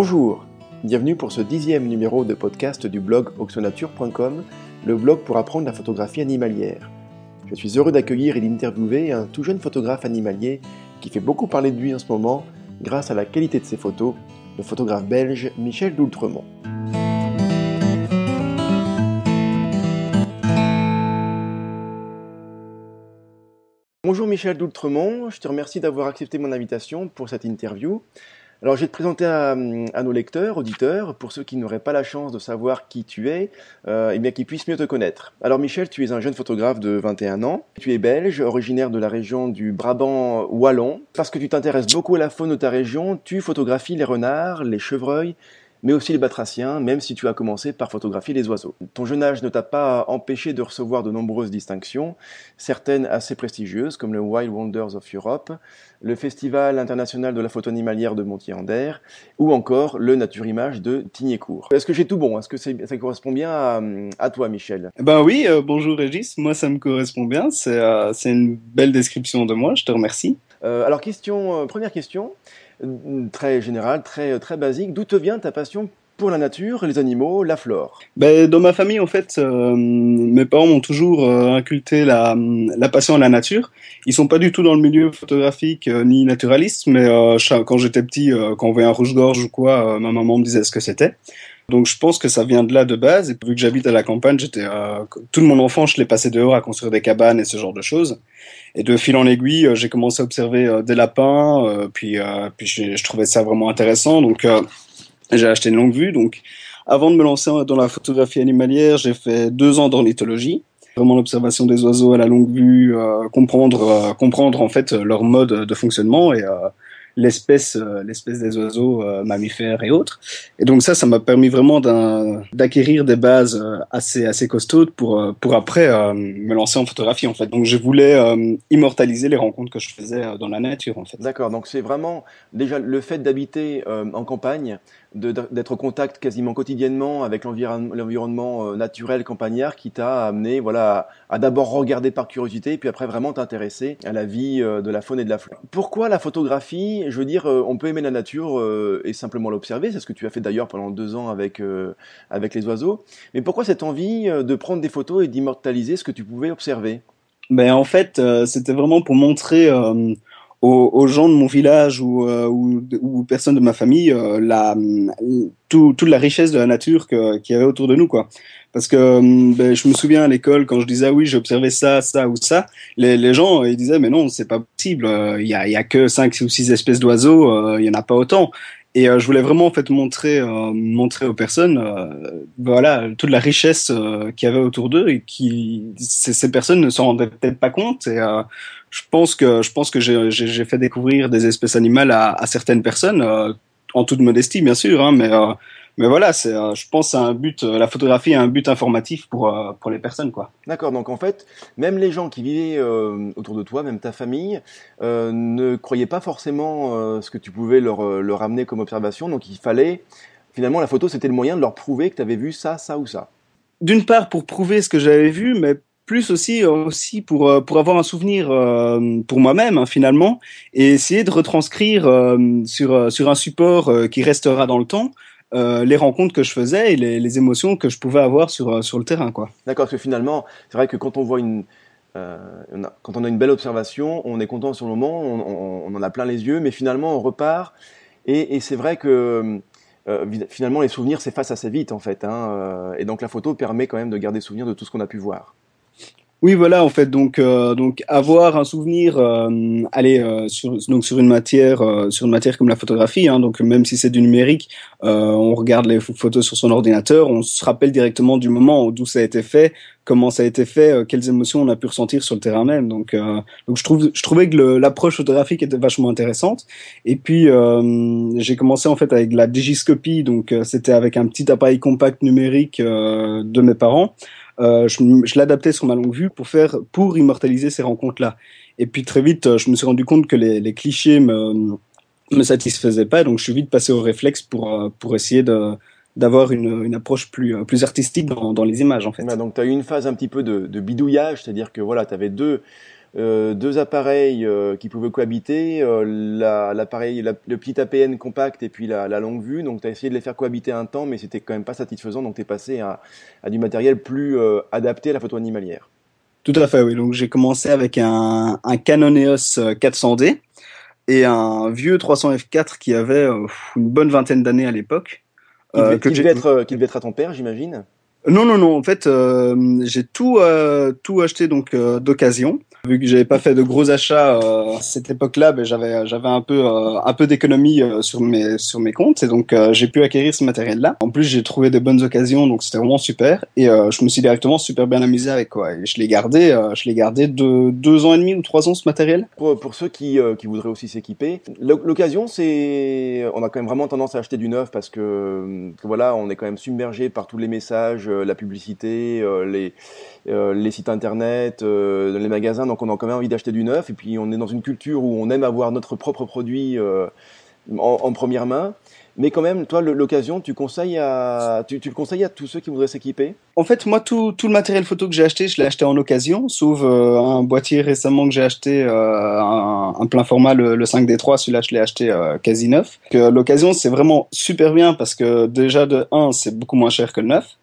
Bonjour, bienvenue pour ce dixième numéro de podcast du blog oxonature.com, le blog pour apprendre la photographie animalière. Je suis heureux d'accueillir et d'interviewer un tout jeune photographe animalier qui fait beaucoup parler de lui en ce moment grâce à la qualité de ses photos, le photographe belge Michel Doultremont. Bonjour Michel Doultremont, je te remercie d'avoir accepté mon invitation pour cette interview. Alors, je vais te présenter à, nos lecteurs, auditeurs, pour ceux qui n'auraient pas la chance de savoir qui tu es, euh, et bien qu'ils puissent mieux te connaître. Alors, Michel, tu es un jeune photographe de 21 ans. Tu es belge, originaire de la région du Brabant wallon. Parce que tu t'intéresses beaucoup à la faune de ta région, tu photographies les renards, les chevreuils, mais aussi les batraciens, même si tu as commencé par photographier les oiseaux. Ton jeune âge ne t'a pas empêché de recevoir de nombreuses distinctions, certaines assez prestigieuses, comme le Wild Wonders of Europe, le Festival international de la photo animalière de Montier-Ander, ou encore le Nature Image de Tignécourt. Est-ce que j'ai tout bon? Est-ce que ça correspond bien à, toi, Michel? Ben oui, euh, bonjour Régis, moi ça me correspond bien, c'est euh, une belle description de moi, je te remercie. Euh, alors, question, première question très général, très, très basique. D'où te vient ta passion pour la nature, les animaux, la flore? Ben, Dans ma famille, en fait, euh, mes parents m'ont toujours euh, inculqué la, passion à la nature. Ils sont pas du tout dans le milieu photographique euh, ni naturaliste, mais quand j'étais petit, quand on voyait un rouge-gorge ou quoi, ma maman me disait ce que c'était. Donc je pense que ça vient de là de base. Et vu que j'habite à la campagne, j'étais euh, tout mon enfance, je l'ai passé dehors à construire des cabanes et ce genre de choses. Et de fil en aiguille, euh, j'ai commencé à observer euh, des lapins. puis puis je, trouvais ça vraiment intéressant. Donc j'ai acheté une longue vue. Donc avant de me lancer dans la photographie animalière, j'ai fait deux ans d'ornithologie vraiment l'observation des oiseaux à la longue vue, comprendre, comprendre en fait leur mode de fonctionnement et euh, l'espèce des oiseaux euh, mammifères et autres. Et donc ça, ça m'a permis vraiment d'acquérir des bases euh, assez assez costaudes pour pour après me lancer en photographie en fait. Donc je voulais immortaliser les rencontres que je faisais dans la nature en fait. D'accord. Donc c'est vraiment déjà le fait d'habiter en campagne d'être au contact quasiment quotidiennement avec l'environnement euh, naturel campagnard qui t'a amené voilà, à, d'abord regarder par curiosité et puis après vraiment t'intéresser à la vie euh, de la faune et de la flore. Pourquoi la photographie? Je veux dire, euh, on peut aimer la nature et simplement l'observer, c'est ce que tu as fait d'ailleurs pendant deux ans avec, avec les oiseaux, mais pourquoi cette envie de prendre des photos et d'immortaliser ce que tu pouvais observer? Ben, En fait, c'était vraiment pour montrer aux, gens de mon village ou, euh, ou, ou, personnes de ma famille euh, la, tout, toute la richesse de la nature qu'il y avait autour de nous. quoi. Parce que hum, ben, je me souviens à l'école, quand je disais ah oui, j'ai observé ça, ça ou ça, les, les gens ils disaient mais non, c'est pas possible, il y, a, y a que cinq ou six espèces d'oiseaux, il y en a pas autant. Et euh, je voulais vraiment en fait montrer, euh, montrer aux personnes, euh, voilà, toute la richesse qu'il y avait autour d'eux et qui ces, ces personnes ne s'en rendaient peut-être pas compte. Et je pense que je pense que j'ai fait découvrir des espèces animales à, à certaines personnes, en toute modestie bien sûr, hein, mais mais voilà, c'est, euh, je pense, à un but. Euh, la photographie a un but informatif pour euh, pour les personnes, quoi. D'accord. Donc en fait, même les gens qui vivaient autour de toi, même ta famille, ne croyaient pas forcément ce que tu pouvais leur leur amener comme observation. Donc il fallait finalement la photo, c'était le moyen de leur prouver que tu avais vu ça, ça ou ça. D'une part pour prouver ce que j'avais vu, mais plus aussi aussi pour pour avoir un souvenir pour moi-même hein, finalement et essayer de retranscrire sur sur un support qui restera dans le temps euh, les rencontres que je faisais et les, émotions que je pouvais avoir sur, euh, sur le terrain. quoi. D'accord, parce que finalement, c'est vrai que quand on voit une, euh, quand on a une belle observation, on est content sur le moment, on, on, en a plein les yeux, mais finalement on repart. Et, et c'est vrai que euh, finalement les souvenirs s'effacent assez vite en fait. Hein, et donc la photo permet quand même de garder souvenir de tout ce qu'on a pu voir. Oui, voilà, en fait, donc euh, donc avoir un souvenir, euh, aller euh, sur donc sur une matière euh, sur une matière comme la photographie, hein, donc même si c'est du numérique, on regarde les photos sur son ordinateur, on se rappelle directement du moment d'où ça a été fait, comment ça a été fait, quelles émotions on a pu ressentir sur le terrain même. Donc donc je trouve je trouvais que l'approche photographique était vachement intéressante. Et puis j'ai commencé en fait avec la digiscopie, donc c'était avec un petit appareil compact numérique de mes parents. Euh, je, je l'adaptais sur ma longue vue pour faire, pour immortaliser ces rencontres-là. Et puis très vite, euh, je me suis rendu compte que les, les clichés me, me satisfaisaient pas, donc je suis vite passé au réflexe pour, euh, pour essayer de, d'avoir une, une, approche plus, plus artistique dans, dans les images en fait. donc tu as eu une phase un petit peu de, de bidouillage, c'est-à-dire que voilà, tu avais deux, deux appareils qui pouvaient cohabiter, l'appareil, le petit APN compact et puis la, longue vue. Donc, tu as essayé de les faire cohabiter un temps, mais c'était quand même pas satisfaisant. Donc, tu es passé à, à, du matériel plus adapté à la photo animalière. Tout à fait, oui. Donc, j'ai commencé avec un, un Canon EOS 400D et un vieux 300 F4 qui avait une bonne vingtaine d'années à l'époque. Euh, qui, devait être, qui devait être à ton père, j'imagine non, non, non. En fait, euh, j'ai tout, euh, tout acheté donc euh, d'occasion vu que j'avais pas fait de gros achats euh, à cette époque-là, ben, j'avais j'avais un peu euh, un peu d'économie euh, sur mes sur mes comptes et donc j'ai pu acquérir ce matériel-là. En plus, j'ai trouvé des bonnes occasions, donc c'était vraiment super et je me suis directement super bien amusé avec quoi. Et je l'ai gardé, je l'ai gardé de deux ans et demi ou trois ans ce matériel. Pour, pour ceux qui qui voudraient aussi s'équiper, l'occasion c'est on a quand même vraiment tendance à acheter du neuf parce que, que voilà, on est quand même submergé par tous les messages, la publicité, les euh, les sites internet, euh, les magasins, donc on a quand même envie d'acheter du neuf. Et puis on est dans une culture où on aime avoir notre propre produit euh, en, première main. Mais quand même, toi, l'occasion, tu conseilles à, tu, le conseilles à tous ceux qui voudraient s'équiper? En fait, moi, tout, le matériel photo que j'ai acheté, je l'ai acheté en occasion, sauf un boîtier récemment que j'ai acheté, un, plein format, le, 5D3, celui-là, je l'ai acheté quasi neuf. L'occasion, c'est vraiment super bien parce que déjà, de 1, c'est beaucoup moins cher que le neuf.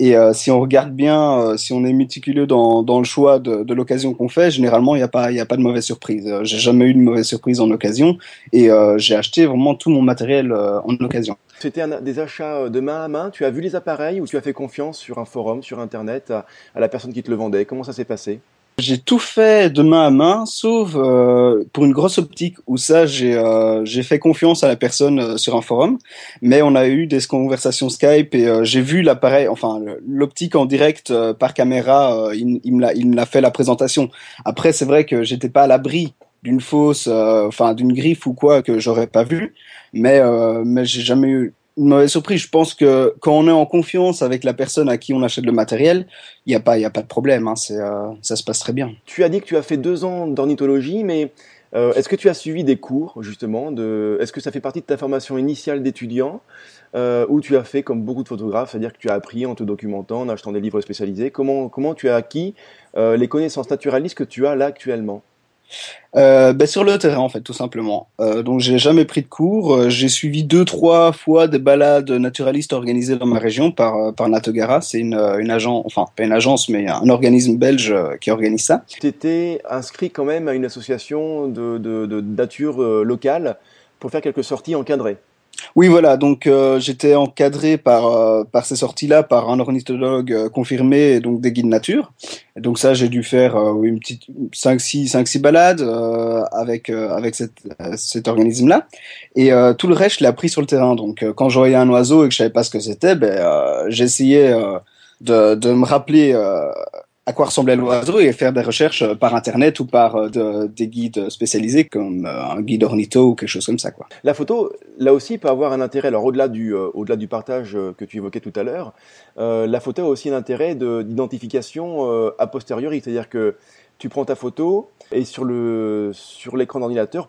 Et euh, si on regarde bien, euh, si on est méticuleux dans, dans le choix de, de l'occasion qu'on fait, généralement il n'y a pas il a pas de mauvaise surprise. Euh, j'ai jamais eu de mauvaise surprise en occasion et j'ai acheté vraiment tout mon matériel en occasion. C'était des achats de main à main. Tu as vu les appareils ou tu as fait confiance sur un forum, sur internet, à, à la personne qui te le vendait? Comment ça s'est passé? J'ai tout fait de main à main, sauf euh, pour une grosse optique où ça, j'ai euh, fait confiance à la personne euh, sur un forum. Mais on a eu des conversations Skype et j'ai vu l'appareil, enfin l'optique en direct par caméra. il, il me l'a fait la présentation. Après, c'est vrai que j'étais pas à l'abri d'une fausse, enfin d'une griffe ou quoi que j'aurais pas vu. Mais mais j'ai jamais eu une mauvaise surprise. Je pense que quand on est en confiance avec la personne à qui on achète le matériel, il n'y a pas, il a pas de problème. Hein, euh, ça se passe très bien. Tu as dit que tu as fait deux ans d'ornithologie, mais euh, est-ce que tu as suivi des cours justement de, Est-ce que ça fait partie de ta formation initiale d'étudiant euh, ou tu as fait comme beaucoup de photographes, c'est-à-dire que tu as appris en te documentant, en achetant des livres spécialisés? Comment, comment tu as acquis les connaissances naturalistes que tu as là actuellement? Ben sur le terrain en fait tout simplement. Euh, donc j'ai jamais pris de cours. Euh, j'ai suivi deux trois fois des balades naturalistes organisées dans ma région par euh, par Natogara. C'est une une agence, enfin pas une agence mais un organisme belge qui organise ça. Tu étais inscrit quand même à une association de, de nature locale pour faire quelques sorties encadrées. Oui, voilà. Donc euh, j'étais encadré par euh, par ces sorties-là par un ornithologue euh, confirmé donc des guides nature. Donc ça, j'ai dû faire une petite 5 6 5 6 balades avec avec cette, cet organisme-là. Et tout le reste, je l'ai appris sur le terrain. Donc quand je voyais un oiseau et que je savais pas ce que c'était, ben j'essayais de de me rappeler à quoi ressemblait l'oiseau et faire des recherches euh, par internet ou par euh, des guides spécialisés comme euh, un guide ornitho ou quelque chose comme ça quoi. La photo là aussi peut avoir un intérêt alors au-delà du au-delà du partage que tu évoquais tout à l'heure, la photo a aussi un intérêt d'identification a posteriori, c'est-à-dire que tu prends ta photo et sur le sur l'écran d'ordinateur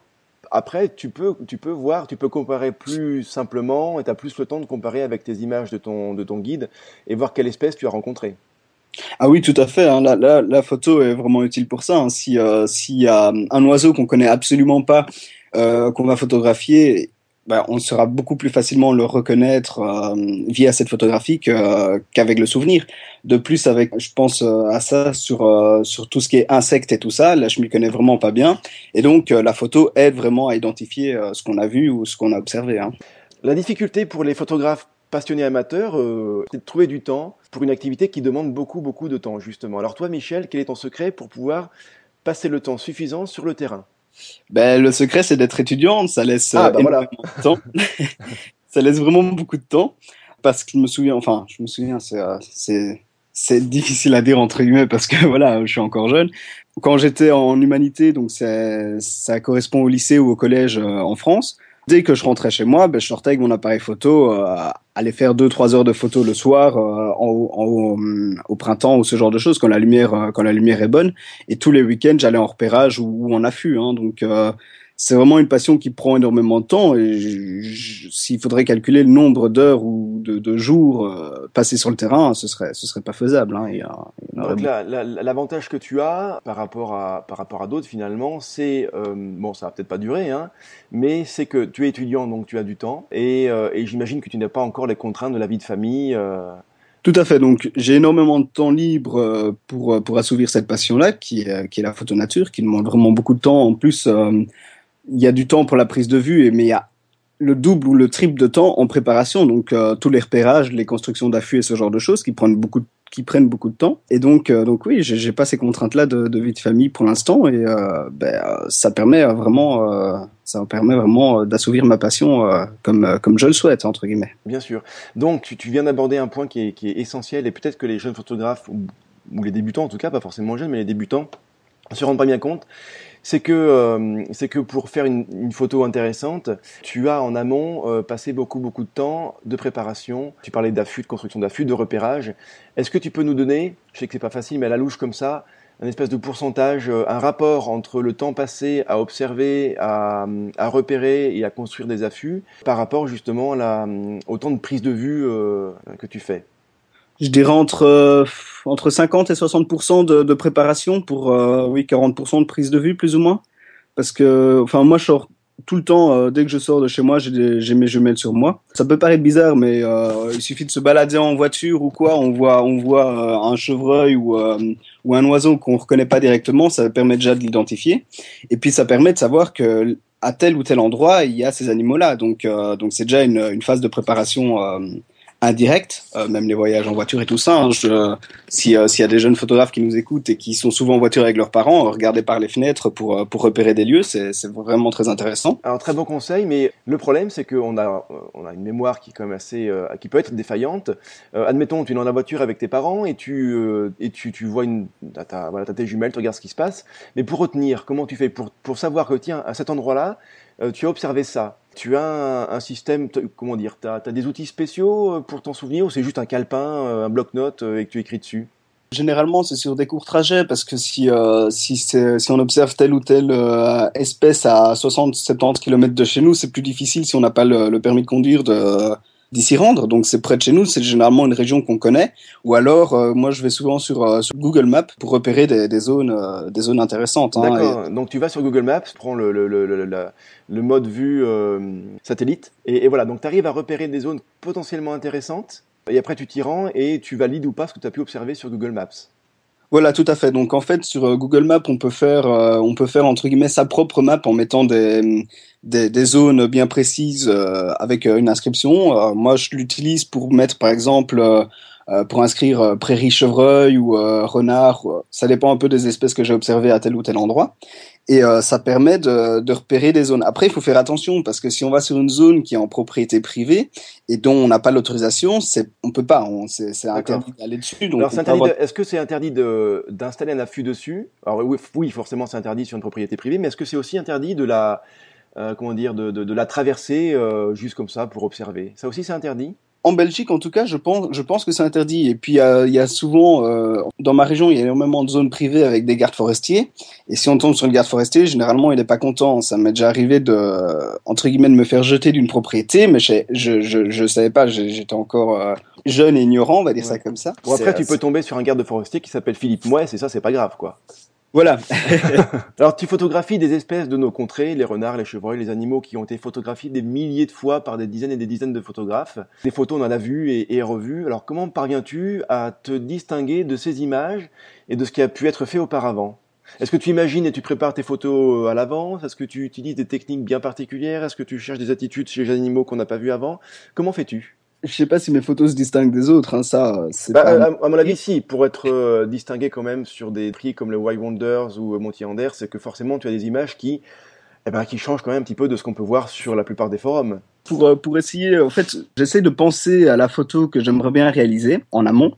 après, tu peux, tu peux voir, tu peux comparer plus simplement et tu as plus le temps de comparer avec tes images de ton, de ton guide et voir quelle espèce tu as rencontré. Ah oui, tout à fait. Hein. La, la, photo est vraiment utile pour ça. Hein. Si euh, s'il y a un oiseau qu'on connaît absolument pas, euh, qu'on va photographier, bah, on saura beaucoup plus facilement le reconnaître euh, via cette photographie qu'avec le souvenir. De plus, avec, je pense à ça sur sur tout ce qui est insectes et tout ça. Là, je m'y connais vraiment pas bien, et donc la photo aide vraiment à identifier ce qu'on a vu ou ce qu'on a observé. Hein. La difficulté pour les photographes passionnés amateurs, c'est de trouver du temps pour une activité qui demande beaucoup, beaucoup de temps, justement. Alors toi, Michel, quel est ton secret pour pouvoir passer le temps suffisant sur le terrain? Ben, Le secret, c'est d'être étudiant. Ça laisse ah, ben voilà. de temps. ça laisse vraiment beaucoup de temps. Parce que je me souviens, enfin, je me souviens, c'est, euh, c'est, difficile à dire entre guillemets parce que voilà, je suis encore jeune. Quand j'étais en humanité, donc ça correspond au lycée ou au collège euh, en France, dès que je rentrais chez moi, ben, je sortais avec mon appareil photo, euh, aller faire deux trois heures de photo le soir, euh, en, au printemps ou ce genre de choses quand la lumière euh, quand la lumière est bonne. Et tous les week-ends, j'allais en repérage ou, en affût. Hein, donc euh, c'est vraiment une passion qui prend énormément de temps et s'il faudrait calculer le nombre d'heures ou de, de jours passés sur le terrain, ce serait ce serait pas faisable. Hein. Il, y a, Donc l'avantage que tu as par rapport à par rapport à d'autres finalement, c'est euh, bon, ça va peut-être pas durer, hein, mais c'est que tu es étudiant donc tu as du temps et, euh, et j'imagine que tu n'as pas encore les contraintes de la vie de famille. Euh. Tout à fait. Donc j'ai énormément de temps libre pour pour assouvir cette passion-là, qui est qui est la photo nature, qui demande vraiment beaucoup de temps. En plus, il y a du temps pour la prise de vue, mais il y a le double ou le triple de temps en préparation. Donc tous les repérages, les constructions d'affûts et ce genre de choses qui prennent beaucoup de qui prennent beaucoup de temps. Et donc, euh, donc oui, j'ai pas ces contraintes-là de, de, vie de famille pour l'instant, et euh, ben, ça permet vraiment, euh, ça permet vraiment d'assouvir ma passion comme comme je le souhaite entre guillemets. Bien sûr. Donc, tu, viens d'aborder un point qui est, essentiel, et peut-être que les jeunes photographes ou, ou les débutants, en tout cas, pas forcément jeunes, mais les débutants se rendent pas bien compte c'est que euh, c'est que pour faire une, une, photo intéressante, tu as en amont euh, passé beaucoup beaucoup de temps de préparation. Tu parlais d'affût, de construction d'affût, de repérage. Est-ce que tu peux nous donner, je sais que c'est pas facile, mais à la louche comme ça, un espèce de pourcentage, euh, un rapport entre le temps passé à observer, à, à repérer et à construire des affûts par rapport justement à la, au temps de prise de vue que tu fais? Je dirais entre euh, entre 50 et 60 de, de préparation pour euh, oui 40% de prise de vue plus ou moins. Parce que enfin moi je sors tout le temps euh, dès que je sors de chez moi j'ai mes jumelles sur moi. Ça peut paraître bizarre mais il suffit de se balader en voiture ou quoi on voit on voit un chevreuil ou ou un oiseau qu'on reconnaît pas directement ça permet déjà de l'identifier. Et puis ça permet de savoir que à tel ou tel endroit il y a ces animaux là donc donc c'est déjà une, une phase de préparation indirect, euh, même les voyages en voiture et tout ça. Hein, je, si euh, s'il y a des jeunes photographes qui nous écoutent et qui sont souvent en voiture avec leurs parents, regardez par les fenêtres pour euh, pour repérer des lieux, c'est c'est vraiment très intéressant. Alors très bon conseil, mais le problème c'est qu'on a on a une mémoire qui est quand même assez qui peut être défaillante. admettons, tu es dans la voiture avec tes parents et tu et tu tu vois une t'as voilà tes jumelles, tu regardes ce qui se passe, mais pour retenir, comment tu fais? Pour pour savoir que tiens à cet endroit-là tu as observé ça tu as un, système, comment dire, tu as, des outils spéciaux euh, pour t'en souvenir ou c'est juste un calepin, euh, un bloc-notes euh, et que tu écris dessus? Généralement, c'est sur des courts trajets parce que si si, on observe telle ou telle espèce à 60-70 km de chez nous, c'est plus difficile si on n'a pas le, le, permis de conduire de s'y rendre. Donc c'est près de chez nous, c'est généralement une région qu'on connaît. Ou alors, euh, moi je vais souvent sur, euh, sur, Google Maps pour repérer des, des zones, euh, des zones intéressantes. Hein, D'accord. Donc tu vas sur Google Maps, tu prends le, le, le, le, le mode vue satellite, et, et, voilà. Donc tu arrives à repérer des zones potentiellement intéressantes. Et après tu t'y rends et tu valides ou pas ce que tu as pu observer sur Google Maps. Voilà, tout à fait. Donc en fait, sur Google Maps, on peut faire, on peut faire entre guillemets sa propre map en mettant des, des, des, zones bien précises euh, avec euh, une inscription. Euh, moi, je l'utilise pour mettre, par exemple, pour inscrire prairie chevreuil ou renard. Ça dépend un peu des espèces que j'ai observées à tel ou tel endroit. Et ça permet de, de, repérer des zones. Après, il faut faire attention parce que si on va sur une zone qui est en propriété privée et dont on n'a pas l'autorisation, c'est on peut pas. C'est interdit d'aller dessus. Donc est-ce que c'est interdit d'installer un affût dessus? Alors oui, oui forcément, c'est interdit sur une propriété privée, mais est-ce que c'est aussi interdit de la euh, comment dire, de, de, de la traverser euh, juste comme ça pour observer? Ça aussi, c'est interdit? En Belgique, en tout cas, je pense, je pense que c'est interdit. Et puis, euh, il y a souvent, euh, dans ma région, il y a énormément de zones privées avec des gardes forestiers. Et si on tombe sur une garde forestier, généralement, il n'est pas content. Ça m'est déjà arrivé de, entre guillemets, de me faire jeter d'une propriété, mais je, je, je, je savais pas, j'étais encore euh, jeune et ignorant, on va dire ça comme ça. Bon, après, tu peux tomber sur un garde forestier qui s'appelle Philippe Mouès, et ça, c'est pas grave, quoi. Voilà. Alors tu photographies des espèces de nos contrées, les renards, les chevreuils, les animaux qui ont été photographiés des milliers de fois par des dizaines et des dizaines de photographes. Des photos on en a vues et, et revues. Alors comment parviens-tu à te distinguer de ces images et de ce qui a pu être fait auparavant? Est-ce que tu imagines et tu prépares tes photos à l'avance? Est-ce que tu utilises des techniques bien particulières? Est-ce que tu cherches des attitudes chez les animaux qu'on n'a pas vues avant? Comment fais-tu? Je sais pas si mes photos se distinguent des autres, hein, ça. Bah, pas... à, mon avis, si, pour être euh, distingué quand même sur des prix comme le Wild Wonders ou euh, Monty Anders, c'est que forcément tu as des images qui, eh ben, qui changent quand même un petit peu de ce qu'on peut voir sur la plupart des forums. Pour, euh, pour essayer, en fait, j'essaie de penser à la photo que j'aimerais bien réaliser en amont.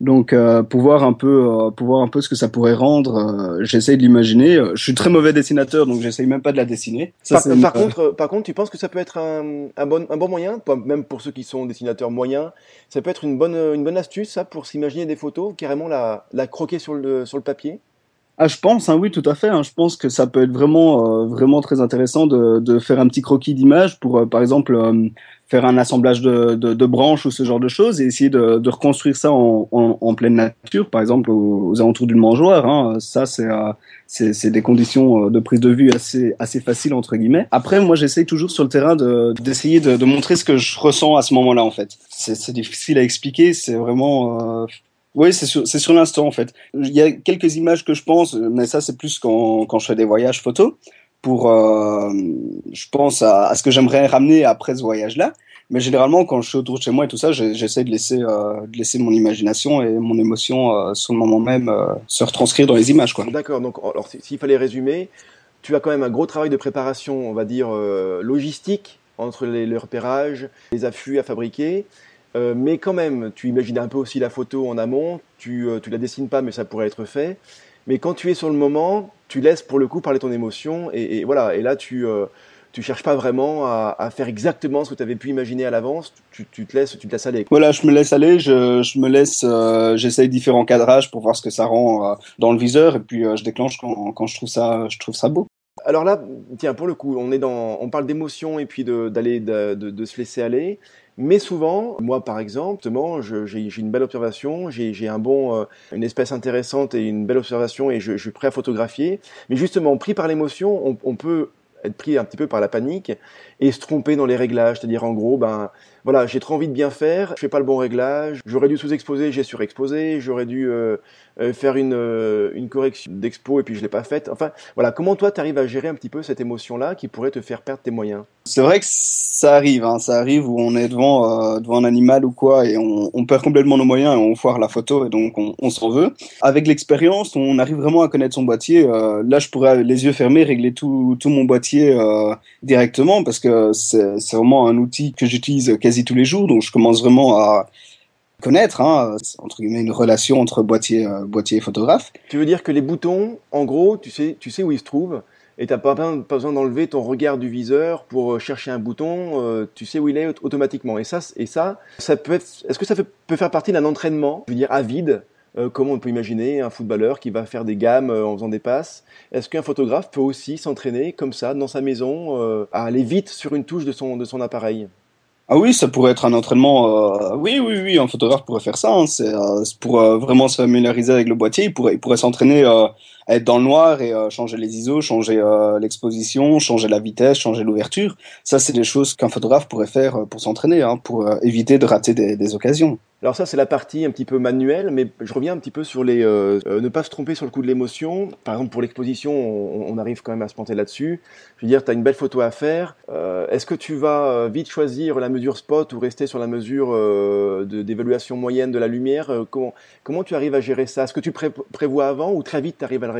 Donc euh, pour voir un peu euh, pour voir un peu ce que ça pourrait rendre, euh, j'essaye de l'imaginer. Je suis très mauvais dessinateur donc j'essaye même pas de la dessiner. Ça, par, contre par contre tu penses que ça peut être un, un bon un bon moyen même pour ceux qui sont dessinateurs moyens, ça peut être une bonne une bonne astuce ça pour s'imaginer des photos, carrément la la croquer sur le sur le papier? Ah, je pense, hein, oui, tout à fait. Hein. Je pense que ça peut être vraiment, euh, vraiment très intéressant de, de faire un petit croquis d'image pour, euh, par exemple, euh, faire un assemblage de, de, de, branches ou ce genre de choses et essayer de, de reconstruire ça en, en, en, pleine nature, par exemple aux, alentours d'une mangeoire. Hein. Ça, c'est c'est des conditions de prise de vue assez, assez faciles entre guillemets. Après, moi, j'essaye toujours sur le terrain d'essayer de, de, montrer ce que je ressens à ce moment-là, en fait. C'est difficile à expliquer. C'est vraiment oui, c'est sur, sur l'instant en fait. Il y a quelques images que je pense, mais ça c'est plus quand, quand je fais des voyages photos. Pour, euh, je pense à, à ce que j'aimerais ramener après ce voyage-là. Mais généralement, quand je suis autour de chez moi et tout ça, j'essaie de laisser, euh, de laisser mon imagination et mon émotion euh, sur le moment même euh, se retranscrire dans les images. D'accord. Donc, alors, s'il fallait résumer, tu as quand même un gros travail de préparation, on va dire euh, logistique, entre les, le repérage, les affûts à fabriquer, euh, mais quand même, tu imagines un peu aussi la photo en amont, tu, euh, tu la dessines pas, mais ça pourrait être fait. Mais quand tu es sur le moment, tu laisses pour le coup parler ton émotion, et, et voilà. Et là, tu euh, tu cherches pas vraiment à, à, faire exactement ce que tu avais pu imaginer à l'avance. Tu, tu, te laisses, tu te laisses aller. Voilà, je me laisse aller. Je, je me laisse, euh, j'essaye différents cadrages pour voir ce que ça rend dans le viseur, et puis je déclenche quand, quand je trouve ça, je trouve ça beau. Alors là, tiens, pour le coup, on est dans, on parle d'émotion et puis d'aller, de, de, de, se laisser aller. Mais souvent, moi par exemple, j'ai une belle observation, j'ai un bon, euh, une espèce intéressante et une belle observation et je, suis prêt à photographier. Mais justement, pris par l'émotion, on, on, peut être pris un petit peu par la panique et se tromper dans les réglages, c'est-à-dire en gros, ben voilà, j'ai trop envie de bien faire, je fais pas le bon réglage, j'aurais dû sous-exposer, j'ai surexposé, j'aurais dû euh, euh, faire une, euh, une correction d'expo et puis je l'ai pas faite. Enfin, voilà, comment toi tu arrives à gérer un petit peu cette émotion-là qui pourrait te faire perdre tes moyens? C'est vrai que ça arrive, hein, ça arrive où on est devant devant un animal ou quoi et on, on, perd complètement nos moyens et on foire la photo et donc on, s'en veut. Avec l'expérience, on arrive vraiment à connaître son boîtier. là, je pourrais les yeux fermés régler tout tout mon boîtier directement parce que c'est vraiment un outil que j'utilise quasi tous les jours, donc je commence vraiment à connaître, hein, entre guillemets, une relation entre boîtier, euh, boîtier et photographe. Tu veux dire que les boutons, en gros, tu sais, tu sais où ils se trouvent, et tu n'as pas, besoin d'enlever ton regard du viseur pour euh, chercher un bouton, euh, tu sais où il est automatiquement. Et ça, et ça, ça peut être, est-ce que ça peut faire partie d'un entraînement, je veux dire, avide euh, on peut imaginer un footballeur qui va faire des gammes en faisant des passes? Est-ce qu'un photographe peut aussi s'entraîner comme ça dans sa maison à aller vite sur une touche de son, de son appareil? Ah oui, ça pourrait être un entraînement. Euh, oui, oui, oui, un photographe pourrait faire ça. Hein. C'est euh, pour euh, vraiment se familiariser avec le boîtier. Il pourrait, il pourrait s'entraîner à être dans le noir et changer les ISO, changer l'exposition, changer la vitesse, changer l'ouverture. Ça, c'est des choses qu'un photographe pourrait faire pour s'entraîner, hein, pour éviter de rater des, occasions. Alors ça, c'est la partie un petit peu manuelle, mais je reviens un petit peu sur les euh, euh, ne pas se tromper sur le coup de l'émotion. Par exemple, pour l'exposition, on, arrive quand même à se planter là-dessus. Je veux dire, tu as une belle photo à faire. Euh, Est-ce que tu vas euh, vite choisir la mesure spot ou rester sur la mesure euh, d'évaluation moyenne de la lumière? Comment, comment tu arrives à gérer ça? Est-ce que tu pré prévois avant ou très vite tu arrives à le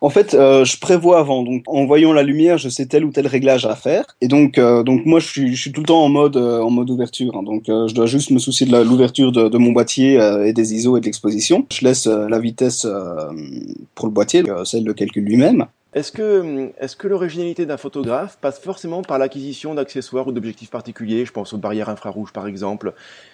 en fait, euh, je prévois avant. Donc, en voyant la lumière, je sais tel ou tel réglage à faire. Et donc, euh, moi, je suis, tout le temps en mode, euh, en mode ouverture. Hein. Donc, je dois juste me soucier de l'ouverture de, mon boîtier et des ISO et de l'exposition. Je laisse la vitesse pour le boîtier, celle de calcul lui-même. Est-ce que, est-ce que l'originalité d'un photographe passe forcément par l'acquisition d'accessoires ou d'objectifs particuliers? Je pense aux barrières infrarouges par exemple,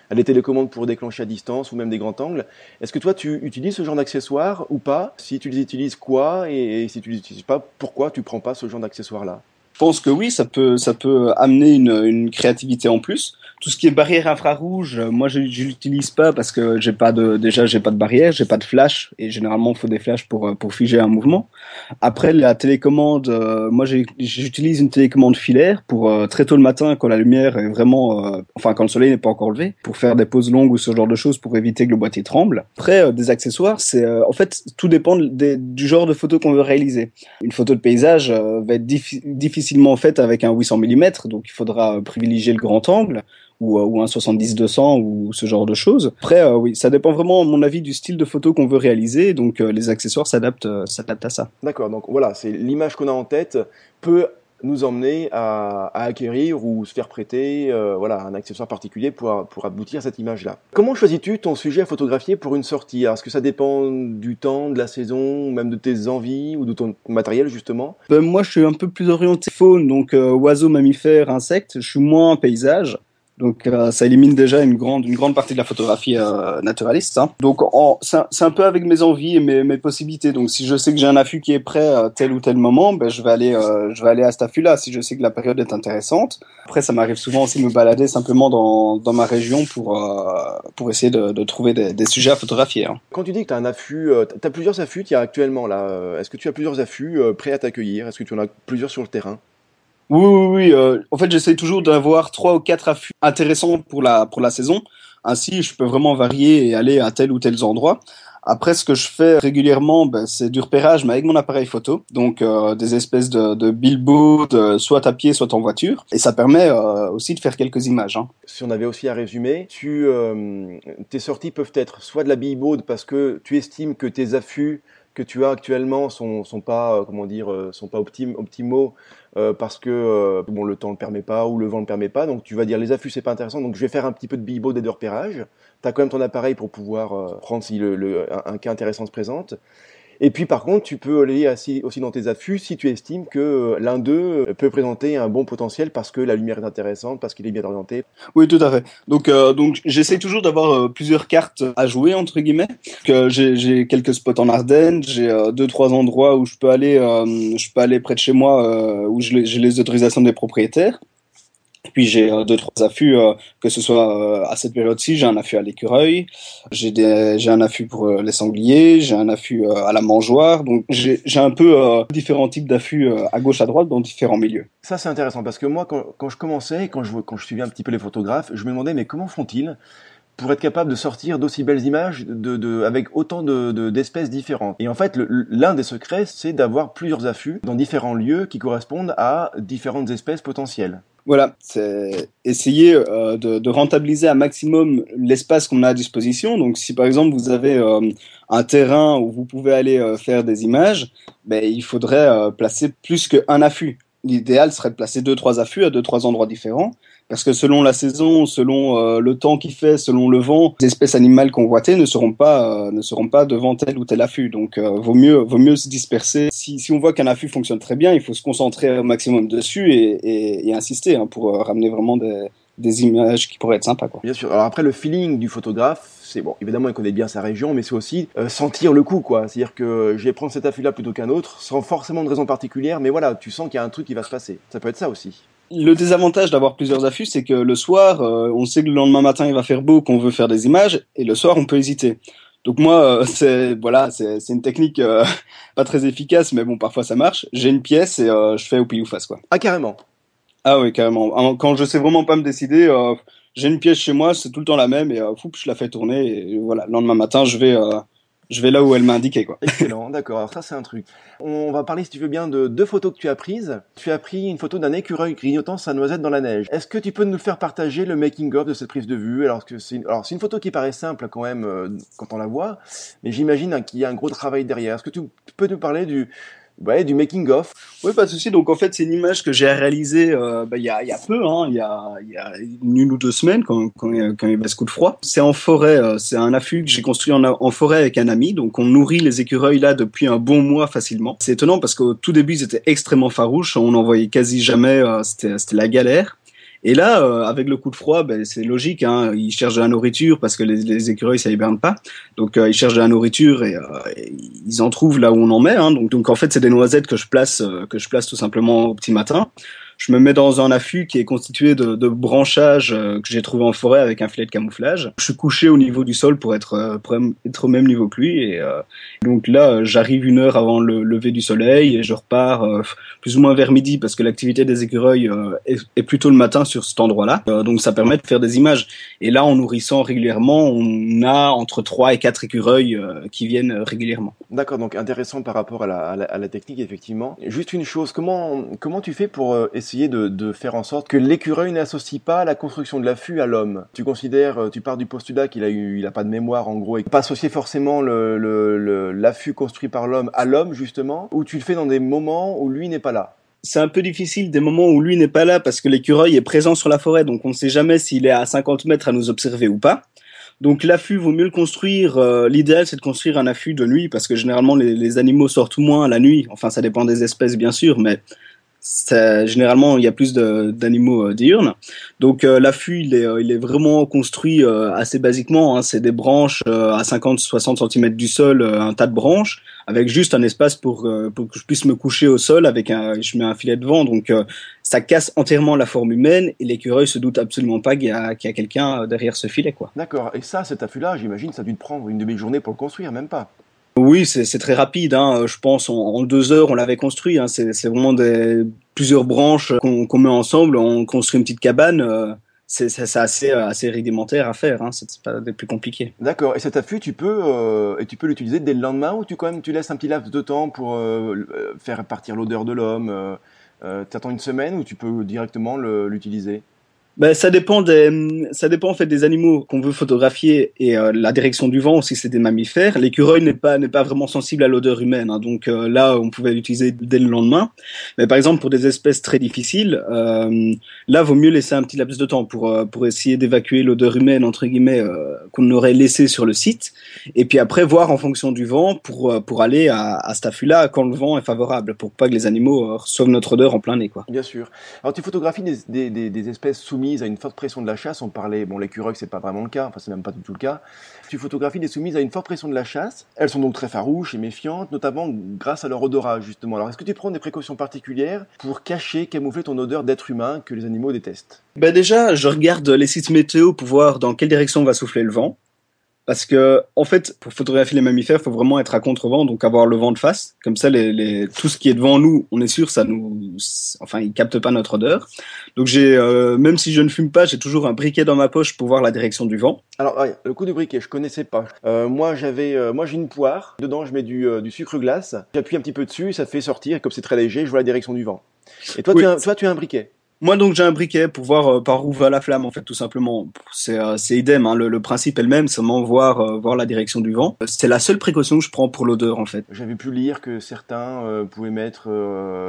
à des télécommandes pour déclencher à distance ou même des grands angles. Est-ce que toi tu utilises ce genre d'accessoires ou pas? Si tu les utilises, quoi? Et, et si tu les utilises pas, pourquoi tu prends pas ce genre d'accessoires-là? Je pense que oui, ça peut, ça peut amener une, une créativité en plus. Tout ce qui est barrière infrarouge, moi je, je l'utilise pas parce que j'ai pas de, déjà j'ai pas de barrière, j'ai pas de flash et généralement il faut des flashs pour pour figer un mouvement. Après la télécommande, euh, moi j'utilise une télécommande filaire pour euh, très tôt le matin quand la lumière est vraiment, euh, enfin quand le soleil n'est pas encore levé, pour faire des pauses longues ou ce genre de choses pour éviter que le boîtier tremble. Après des accessoires, c'est en fait tout dépend du genre de photo qu'on veut réaliser. Une photo de paysage va être difficile difficilement faite avec un 800 mm, donc il faudra privilégier le grand angle ou, ou un 70-200 ou ce genre de choses. Après, euh, oui, ça dépend vraiment, à mon avis, du style de photo qu'on veut réaliser, donc euh, les accessoires s'adaptent euh, s'adaptent à ça. D'accord, donc voilà, c'est l'image qu'on a en tête peut nous emmener à, acquérir ou se faire prêter euh, voilà, un accessoire particulier pour, pour aboutir à cette image-là. Comment choisis-tu ton sujet à photographier pour une sortie? Est-ce que ça dépend du temps, de la saison, même de tes envies ou de ton matériel justement? Ben, Moi je suis un peu plus orienté faune, donc euh, oiseaux, mammifères, insectes. Je suis moins paysage. Donc euh, ça élimine déjà une grande, une grande partie de la photographie euh, naturaliste. Hein. Donc c'est un peu avec mes envies et mes, mes, possibilités. Donc si je sais que j'ai un affût qui est prêt à tel ou tel moment, ben, je, vais aller, euh, je vais aller à cet affût-là. Si je sais que la période est intéressante. Après ça m'arrive souvent aussi de me balader simplement dans, dans ma région pour, pour essayer de, de trouver des, des, sujets à photographier. Hein. Quand tu dis que tu as un affût, tu as plusieurs affûts qu'il y a actuellement là. Est-ce que tu as plusieurs affûts prêts à t'accueillir? Est-ce que tu en as plusieurs sur le terrain? Oui, oui, oui. Euh, en fait, j'essaie toujours d'avoir trois ou quatre affûts intéressants pour la, pour la saison. Ainsi, je peux vraiment varier et aller à tel ou tel endroit. Après, ce que je fais régulièrement, ben, c'est du repérage, mais avec mon appareil photo. Donc, euh, des espèces de, de billboards, soit à pied, soit en voiture. Et ça permet euh, aussi de faire quelques images. Hein. Si on avait aussi à résumer, tu, euh, tes sorties peuvent être soit de la billboard parce que tu estimes que tes affûts que tu as actuellement sont, sont pas, euh, comment dire, euh, sont pas optim, optimaux euh, parce que bon, le temps le permet pas ou le vent le permet pas. Donc tu vas dire les affûts c'est pas intéressant. Donc je vais faire un petit peu de bibo et de repérage. Tu as quand même ton appareil pour pouvoir prendre si le, le, un, cas intéressant se présente. Et puis par contre, tu peux aller aussi dans tes affûts si tu estimes que euh, l'un d'eux peut présenter un bon potentiel parce que la lumière est intéressante, parce qu'il est bien orienté. Oui, tout à fait. Donc, euh, donc j'essaie toujours d'avoir euh, plusieurs cartes à jouer entre guillemets. Que j'ai quelques spots en Ardennes, j'ai deux trois endroits où je peux aller, je peux aller près de chez moi où j'ai les autorisations des propriétaires. Puis j'ai euh, deux trois affûts, euh, que ce soit euh, à cette période-ci, j'ai un affût à l'écureuil, j'ai j'ai un affût pour les sangliers, j'ai un affût à la mangeoire, donc j'ai un peu différents types d'affûts à gauche à droite dans différents milieux. Ça c'est intéressant parce que moi quand, quand je commençais, quand je quand je suivais un petit peu les photographes, je me demandais mais comment font-ils pour être capable de sortir d'aussi belles images de, de, avec autant d'espèces de, différentes? Et en fait, l'un des secrets, c'est d'avoir plusieurs affûts dans différents lieux qui correspondent à différentes espèces potentielles. Voilà, c'est essayer euh, de, rentabiliser un maximum l'espace qu'on a à disposition. Donc, si par exemple vous avez euh, un terrain où vous pouvez aller euh, faire des images, ben, il faudrait placer plus qu'un affût. L'idéal serait de placer deux, trois affûts à deux, trois endroits différents parce que selon la saison, selon euh, le temps qu'il fait, selon le vent, les espèces animales convoitées ne seront pas euh, ne seront pas devant tel ou tel affût. Donc euh, vaut mieux vaut mieux se disperser. Si, si on voit qu'un affût fonctionne très bien, il faut se concentrer au maximum dessus et, et, et insister hein, pour ramener vraiment des, des images qui pourraient être sympas. Quoi. Bien sûr. Alors après le feeling du photographe, c'est bon, évidemment il connaît bien sa région, mais c'est aussi sentir le coup, quoi. C'est-à-dire que je vais prendre cet affût-là plutôt qu'un autre, sans forcément de raison particulière, mais voilà, tu sens qu'il y a un truc qui va se passer. Ça peut être ça aussi. Le désavantage d'avoir plusieurs affûts, c'est que le soir, euh, on sait que le lendemain matin il va faire beau, qu'on veut faire des images, et le soir on peut hésiter. Donc moi, euh, c'est voilà, c'est une technique euh, pas très efficace, mais bon, parfois ça marche. J'ai une pièce et je fais au pile ou face quoi. Ah carrément. Ah oui, carrément. Quand je sais vraiment pas me décider, j'ai une pièce chez moi, c'est tout le temps la même et fou, je la fais tourner et voilà. Le lendemain matin, je vais je vais là où elle m'a indiqué quoi. Excellent, d'accord. Alors ça c'est un truc. On va parler si tu veux bien de deux photos que tu as prises. Tu as pris une photo d'un écureuil grignotant sa noisette dans la neige. Est-ce que tu peux nous faire partager le making of de cette prise de vue? Alors que c'est une... une photo qui paraît simple quand même euh, quand on la voit, mais j'imagine qu'il y a un gros travail derrière. Est-ce que tu peux nous parler du Ouais, du making of. Oui, pas de souci. Donc en fait, c'est une image que j'ai réalisée euh, bah, il y, a, y a peu, hein, il y, a, y a une ou deux semaines quand, quand, quand il y avait ce coup de froid. C'est en forêt, euh, c'est un affût que j'ai construit en, en, forêt avec un ami. Donc on nourrit les écureuils là depuis un bon mois facilement. C'est étonnant parce qu'au tout début, ils étaient extrêmement farouches. On n'en voyait quasi jamais. Euh, c'était la galère. Et là, euh, avec le coup de froid, ben, c'est logique. Hein, ils cherchent de la nourriture parce que les, écureuils ça hiberne pas. Donc euh, ils cherchent de la nourriture et, euh, ils en trouvent là où on en met. Hein. Donc, donc en fait, c'est des noisettes que je place, que je place tout simplement au petit matin je me mets dans un affût qui est constitué de, de branchages euh, que j'ai trouvé en forêt avec un filet de camouflage. Je suis couché au niveau du sol pour être, euh, pour être au même niveau que lui. Et euh, donc là, j'arrive une heure avant le lever du soleil et je repars plus ou moins vers midi parce que l'activité des écureuils est, est, plutôt le matin sur cet endroit-là. donc ça permet de faire des images. Et là, en nourrissant régulièrement, on a entre 3 et 4 écureuils qui viennent régulièrement. D'accord, donc intéressant par rapport à la, à la, à la technique, effectivement. Juste une chose, comment, comment tu fais pour essayer de, de, faire en sorte que l'écureuil n'associe pas la construction de l'affût à l'homme? Tu considères, euh, tu pars du postulat qu'il a eu, il a pas de mémoire en gros, et pas associer forcément l'affût le, le, construit par l'homme à l'homme justement, ou tu le fais dans des moments où lui n'est pas là? C'est un peu difficile des moments où lui n'est pas là parce que l'écureuil est présent sur la forêt, donc on ne sait jamais s'il est à 50 mètres à nous observer ou pas. Donc l'affût vaut mieux le construire. Euh, l'idéal c'est de construire un affût de nuit parce que généralement les, les, animaux sortent moins la nuit. Enfin ça dépend des espèces bien sûr, mais généralement, il y a plus d'animaux diurnes. Donc l'affût, il est, il est vraiment construit assez basiquement. Hein. C'est des branches à 50-60 cm du sol, un tas de branches, avec juste un espace pour, pour que je puisse me coucher au sol avec un, je mets un filet de vent. Donc ça casse entièrement la forme humaine et l'écureuil se doute absolument pas qu'il y a, quelqu'un derrière ce filet. quoi. D'accord. Et ça, cet affût-là, j'imagine, ça a dû te prendre une demi-journée pour le construire, même pas. Oui, c'est très rapide. Hein. Je pense en, deux heures, on l'avait construit. Hein. C'est vraiment des plusieurs branches qu'on met ensemble. On construit une petite cabane. Euh, c'est assez, assez rudimentaire à faire. Hein. C'est pas des plus compliqués. D'accord. Et cet affût, tu peux euh, et tu peux l'utiliser dès le lendemain ou tu quand même tu laisses un petit laps de temps pour euh, faire partir l'odeur de l'homme. Tu attends une semaine ou tu peux directement l'utiliser? Ben, ça dépend des, ça dépend en fait des animaux qu'on veut photographier et euh, la direction du vent si c'est des mammifères. L'écureuil n'est pas n'est pas vraiment sensible à l'odeur humaine, hein, donc euh, là on pouvait l'utiliser dès le lendemain. Mais par exemple pour des espèces très difficiles, euh, là vaut mieux laisser un petit laps de temps pour euh, pour essayer d'évacuer l'odeur humaine entre guillemets qu'on aurait laissé sur le site, et puis après voir en fonction du vent pour pour aller à, à cet affût-là quand le vent est favorable, pour pas que les animaux reçoivent notre odeur en plein nez quoi. Bien sûr. Alors tu photographies des des, des, des espèces soumises à une forte pression de la chasse. On parlait, bon, l'écureuil, c'est pas vraiment le cas, enfin, c'est même pas du tout le cas. Tu photographies des soumises à une forte pression de la chasse. Elles sont donc très farouches et méfiantes, notamment grâce à leur odorat, justement. Alors, est-ce que tu prends des précautions particulières pour cacher, camoufler ton odeur d'être humain que les animaux détestent? Ben déjà, je regarde les sites météo pour voir dans quelle direction va souffler le vent. Parce que, en fait, pour photographier les mammifères, il faut vraiment être à contre-vent, donc avoir le vent de face. Comme ça, les, les, tout ce qui est devant nous, on est sûr, ça nous, enfin, ils captent pas notre odeur. Donc j'ai, euh, même si je ne fume pas, j'ai toujours un briquet dans ma poche pour voir la direction du vent. Alors, le coup du briquet, je connaissais pas. Euh, moi, j'avais, euh, moi, j'ai une poire. Dedans, je mets du, du sucre glace. J'appuie un petit peu dessus, ça fait sortir. Et comme c'est très léger, je vois la direction du vent. Et toi, tu as, toi, tu as un briquet. Moi donc j'ai un briquet pour voir euh, par où va la flamme en fait tout simplement. C'est euh, idem, hein. le, principe est le même, seulement voir euh, voir la direction du vent. C'est la seule précaution que je prends pour l'odeur en fait. J'avais pu lire que certains pouvaient mettre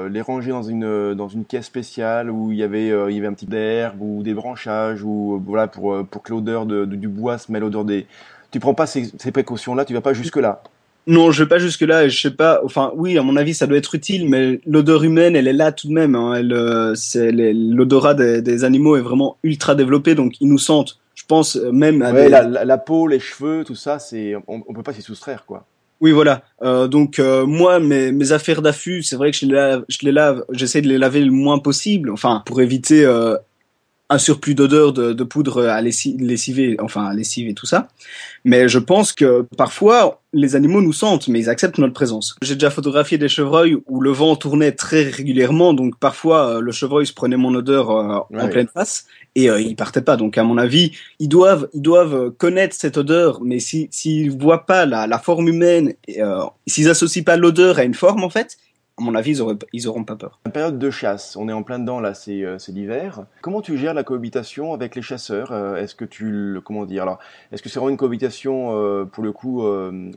les ranger dans une dans une caisse spéciale où il y avait il y avait un petit d'herbe ou des branchages ou voilà pour pour que l'odeur de, du bois se mêle l'odeur des. Tu prends pas ces, ces précautions là, tu vas pas jusque là. Non, je vais pas jusque là. Je sais pas. Enfin, oui, à mon avis, ça doit être utile, mais l'odeur humaine, elle est là tout de même. Hein. Elle, euh, c'est l'odorat des, des, animaux est vraiment ultra développé, donc ils nous sentent. Je pense euh, même à ouais, la, la, peau, les cheveux, tout ça, c'est on, on peut pas s'y soustraire, quoi. Oui, voilà. Euh, donc euh, moi, mes, mes affaires d'affût, c'est vrai que je les lave, je les lave, j'essaie de les laver le moins possible, enfin pour éviter euh, un surplus d'odeur de, de, poudre à lessiver, enfin à lessive et tout ça. Mais je pense que parfois, les animaux nous sentent, mais ils acceptent notre présence. J'ai déjà photographié des chevreuils où le vent tournait très régulièrement, donc parfois euh, le chevreuil se prenait mon odeur euh, en pleine face et euh, il partait pas. Donc à mon avis, ils doivent, ils doivent connaître cette odeur, mais s'ils si, voient pas la, la forme humaine, euh, s'ils associent pas l'odeur à une forme en fait, à mon avis, ils, auraient, ils auront pas peur. La période de chasse, on est en plein dedans là, c'est euh, l'hiver. Comment tu gères la cohabitation avec les chasseurs euh, Est-ce que tu le, comment dire alors Est-ce que c'est vraiment une cohabitation euh, pour le coup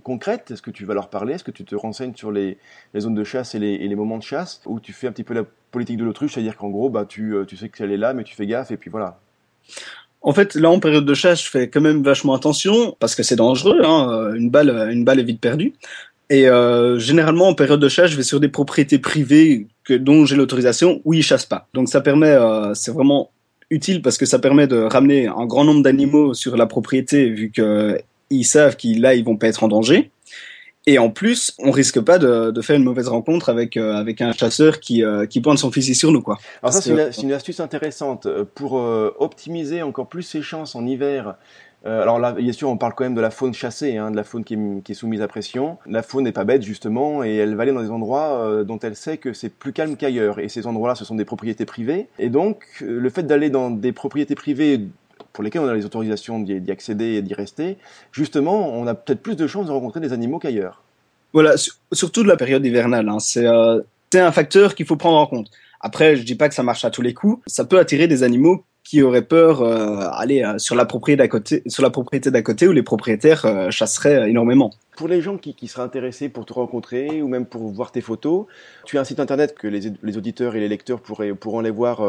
concrète? Est-ce que tu vas leur parler? Est-ce que tu te renseignes sur les, les zones de chasse et les, et les, moments de chasse? Ou tu fais un petit peu la politique de l'autruche, c'est-à-dire qu'en gros, bah tu, tu sais qu'elle est là, mais tu fais gaffe et puis voilà. En fait, là, en période de chasse, je fais quand même vachement attention parce que c'est dangereux. Hein. Une balle, une balle est vite perdue. Et euh, généralement, en période de chasse, je vais sur des propriétés privées que, dont j'ai l'autorisation où ils chassent pas. Donc ça permet, euh, c'est vraiment utile parce que ça permet de ramener un grand nombre d'animaux sur la propriété vu que ils savent qu'ils là ils vont pas être en danger. Et en plus, on risque pas de, de faire une mauvaise rencontre avec euh, avec un chasseur qui euh, qui pointe son fusil sur nous quoi. Alors ça c'est une, une, astuce intéressante pour optimiser encore plus ses chances en hiver euh, alors là, bien sûr, on parle quand même de la faune chassée, hein, de la faune qui est, soumise à pression. La faune n'est pas bête justement, et elle va aller dans des endroits euh, dont elle sait que c'est plus calme qu'ailleurs. Et ces endroits-là, ce sont des propriétés privées. Et donc, euh, le fait d'aller dans des propriétés privées pour lesquelles on a les autorisations d'y accéder et d'y rester, justement, on a peut-être plus de chances de rencontrer des animaux qu'ailleurs. Voilà, surtout de la période hivernale. Hein. C'est un facteur qu'il faut prendre en compte. Après, je dis pas que ça marche à tous les coups. Ça peut attirer des animaux qui auraient peur euh, aller euh, sur la propriété d'à côté, sur la propriété d'à côté où les propriétaires euh, chasseraient énormément. Pour les gens qui, seraient intéressés pour te rencontrer ou même pour voir tes photos, tu as un site internet que les, les auditeurs et les lecteurs pourraient, pourront les voir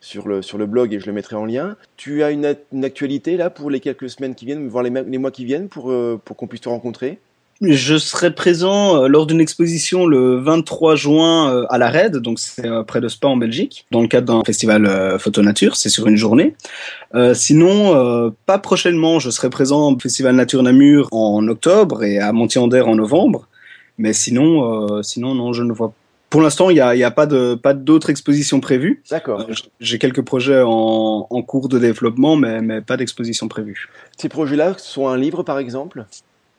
sur, le, sur le blog et je le mettrai en lien. Tu as une, une actualité là pour les quelques semaines qui viennent, voire les, les mois qui viennent pour, pour qu'on puisse te rencontrer? Je serai présent euh, lors d'une exposition le 23 juin euh, à la RED, donc c'est euh, près de Spa en Belgique, dans le cadre d'un festival photo nature, c'est sur une journée. sinon, pas prochainement, je serai présent au Festival Nature Namur en octobre et à Montier-en-Der en novembre. Mais sinon, sinon non, je ne vois pour l'instant, il n'y a, y a, pas de pas d'autres expositions prévues. D'accord. J'ai quelques projets en, en, cours de développement, mais, mais pas d'exposition prévue. Ces projets-là sont un livre, par exemple?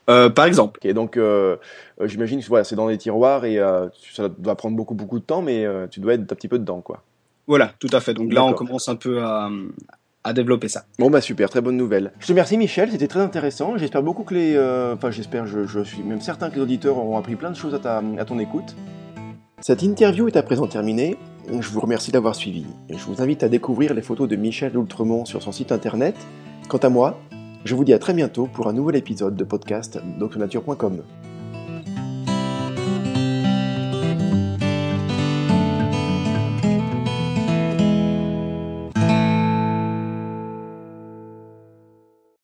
Euh, par exemple. Okay, donc, euh, euh, j'imagine que voilà, c'est dans les tiroirs et ça doit prendre beaucoup, beaucoup de temps, mais tu dois être un petit peu dedans, quoi. Voilà, tout à fait. Donc là, on commence un peu à, à, développer ça. Bon, bah super, très bonne nouvelle. Je te remercie, Michel, c'était très intéressant. J'espère beaucoup que les. Enfin, j'espère, je, je, suis même certain que les auditeurs auront appris plein de choses à, ta, à ton écoute. Cette interview est à présent terminée. Je vous remercie d'avoir suivi. Je vous invite à découvrir les photos de Michel D'Outremont sur son site internet. Quant à moi, je vous dis à très bientôt pour un nouvel épisode de podcast doctonature.com.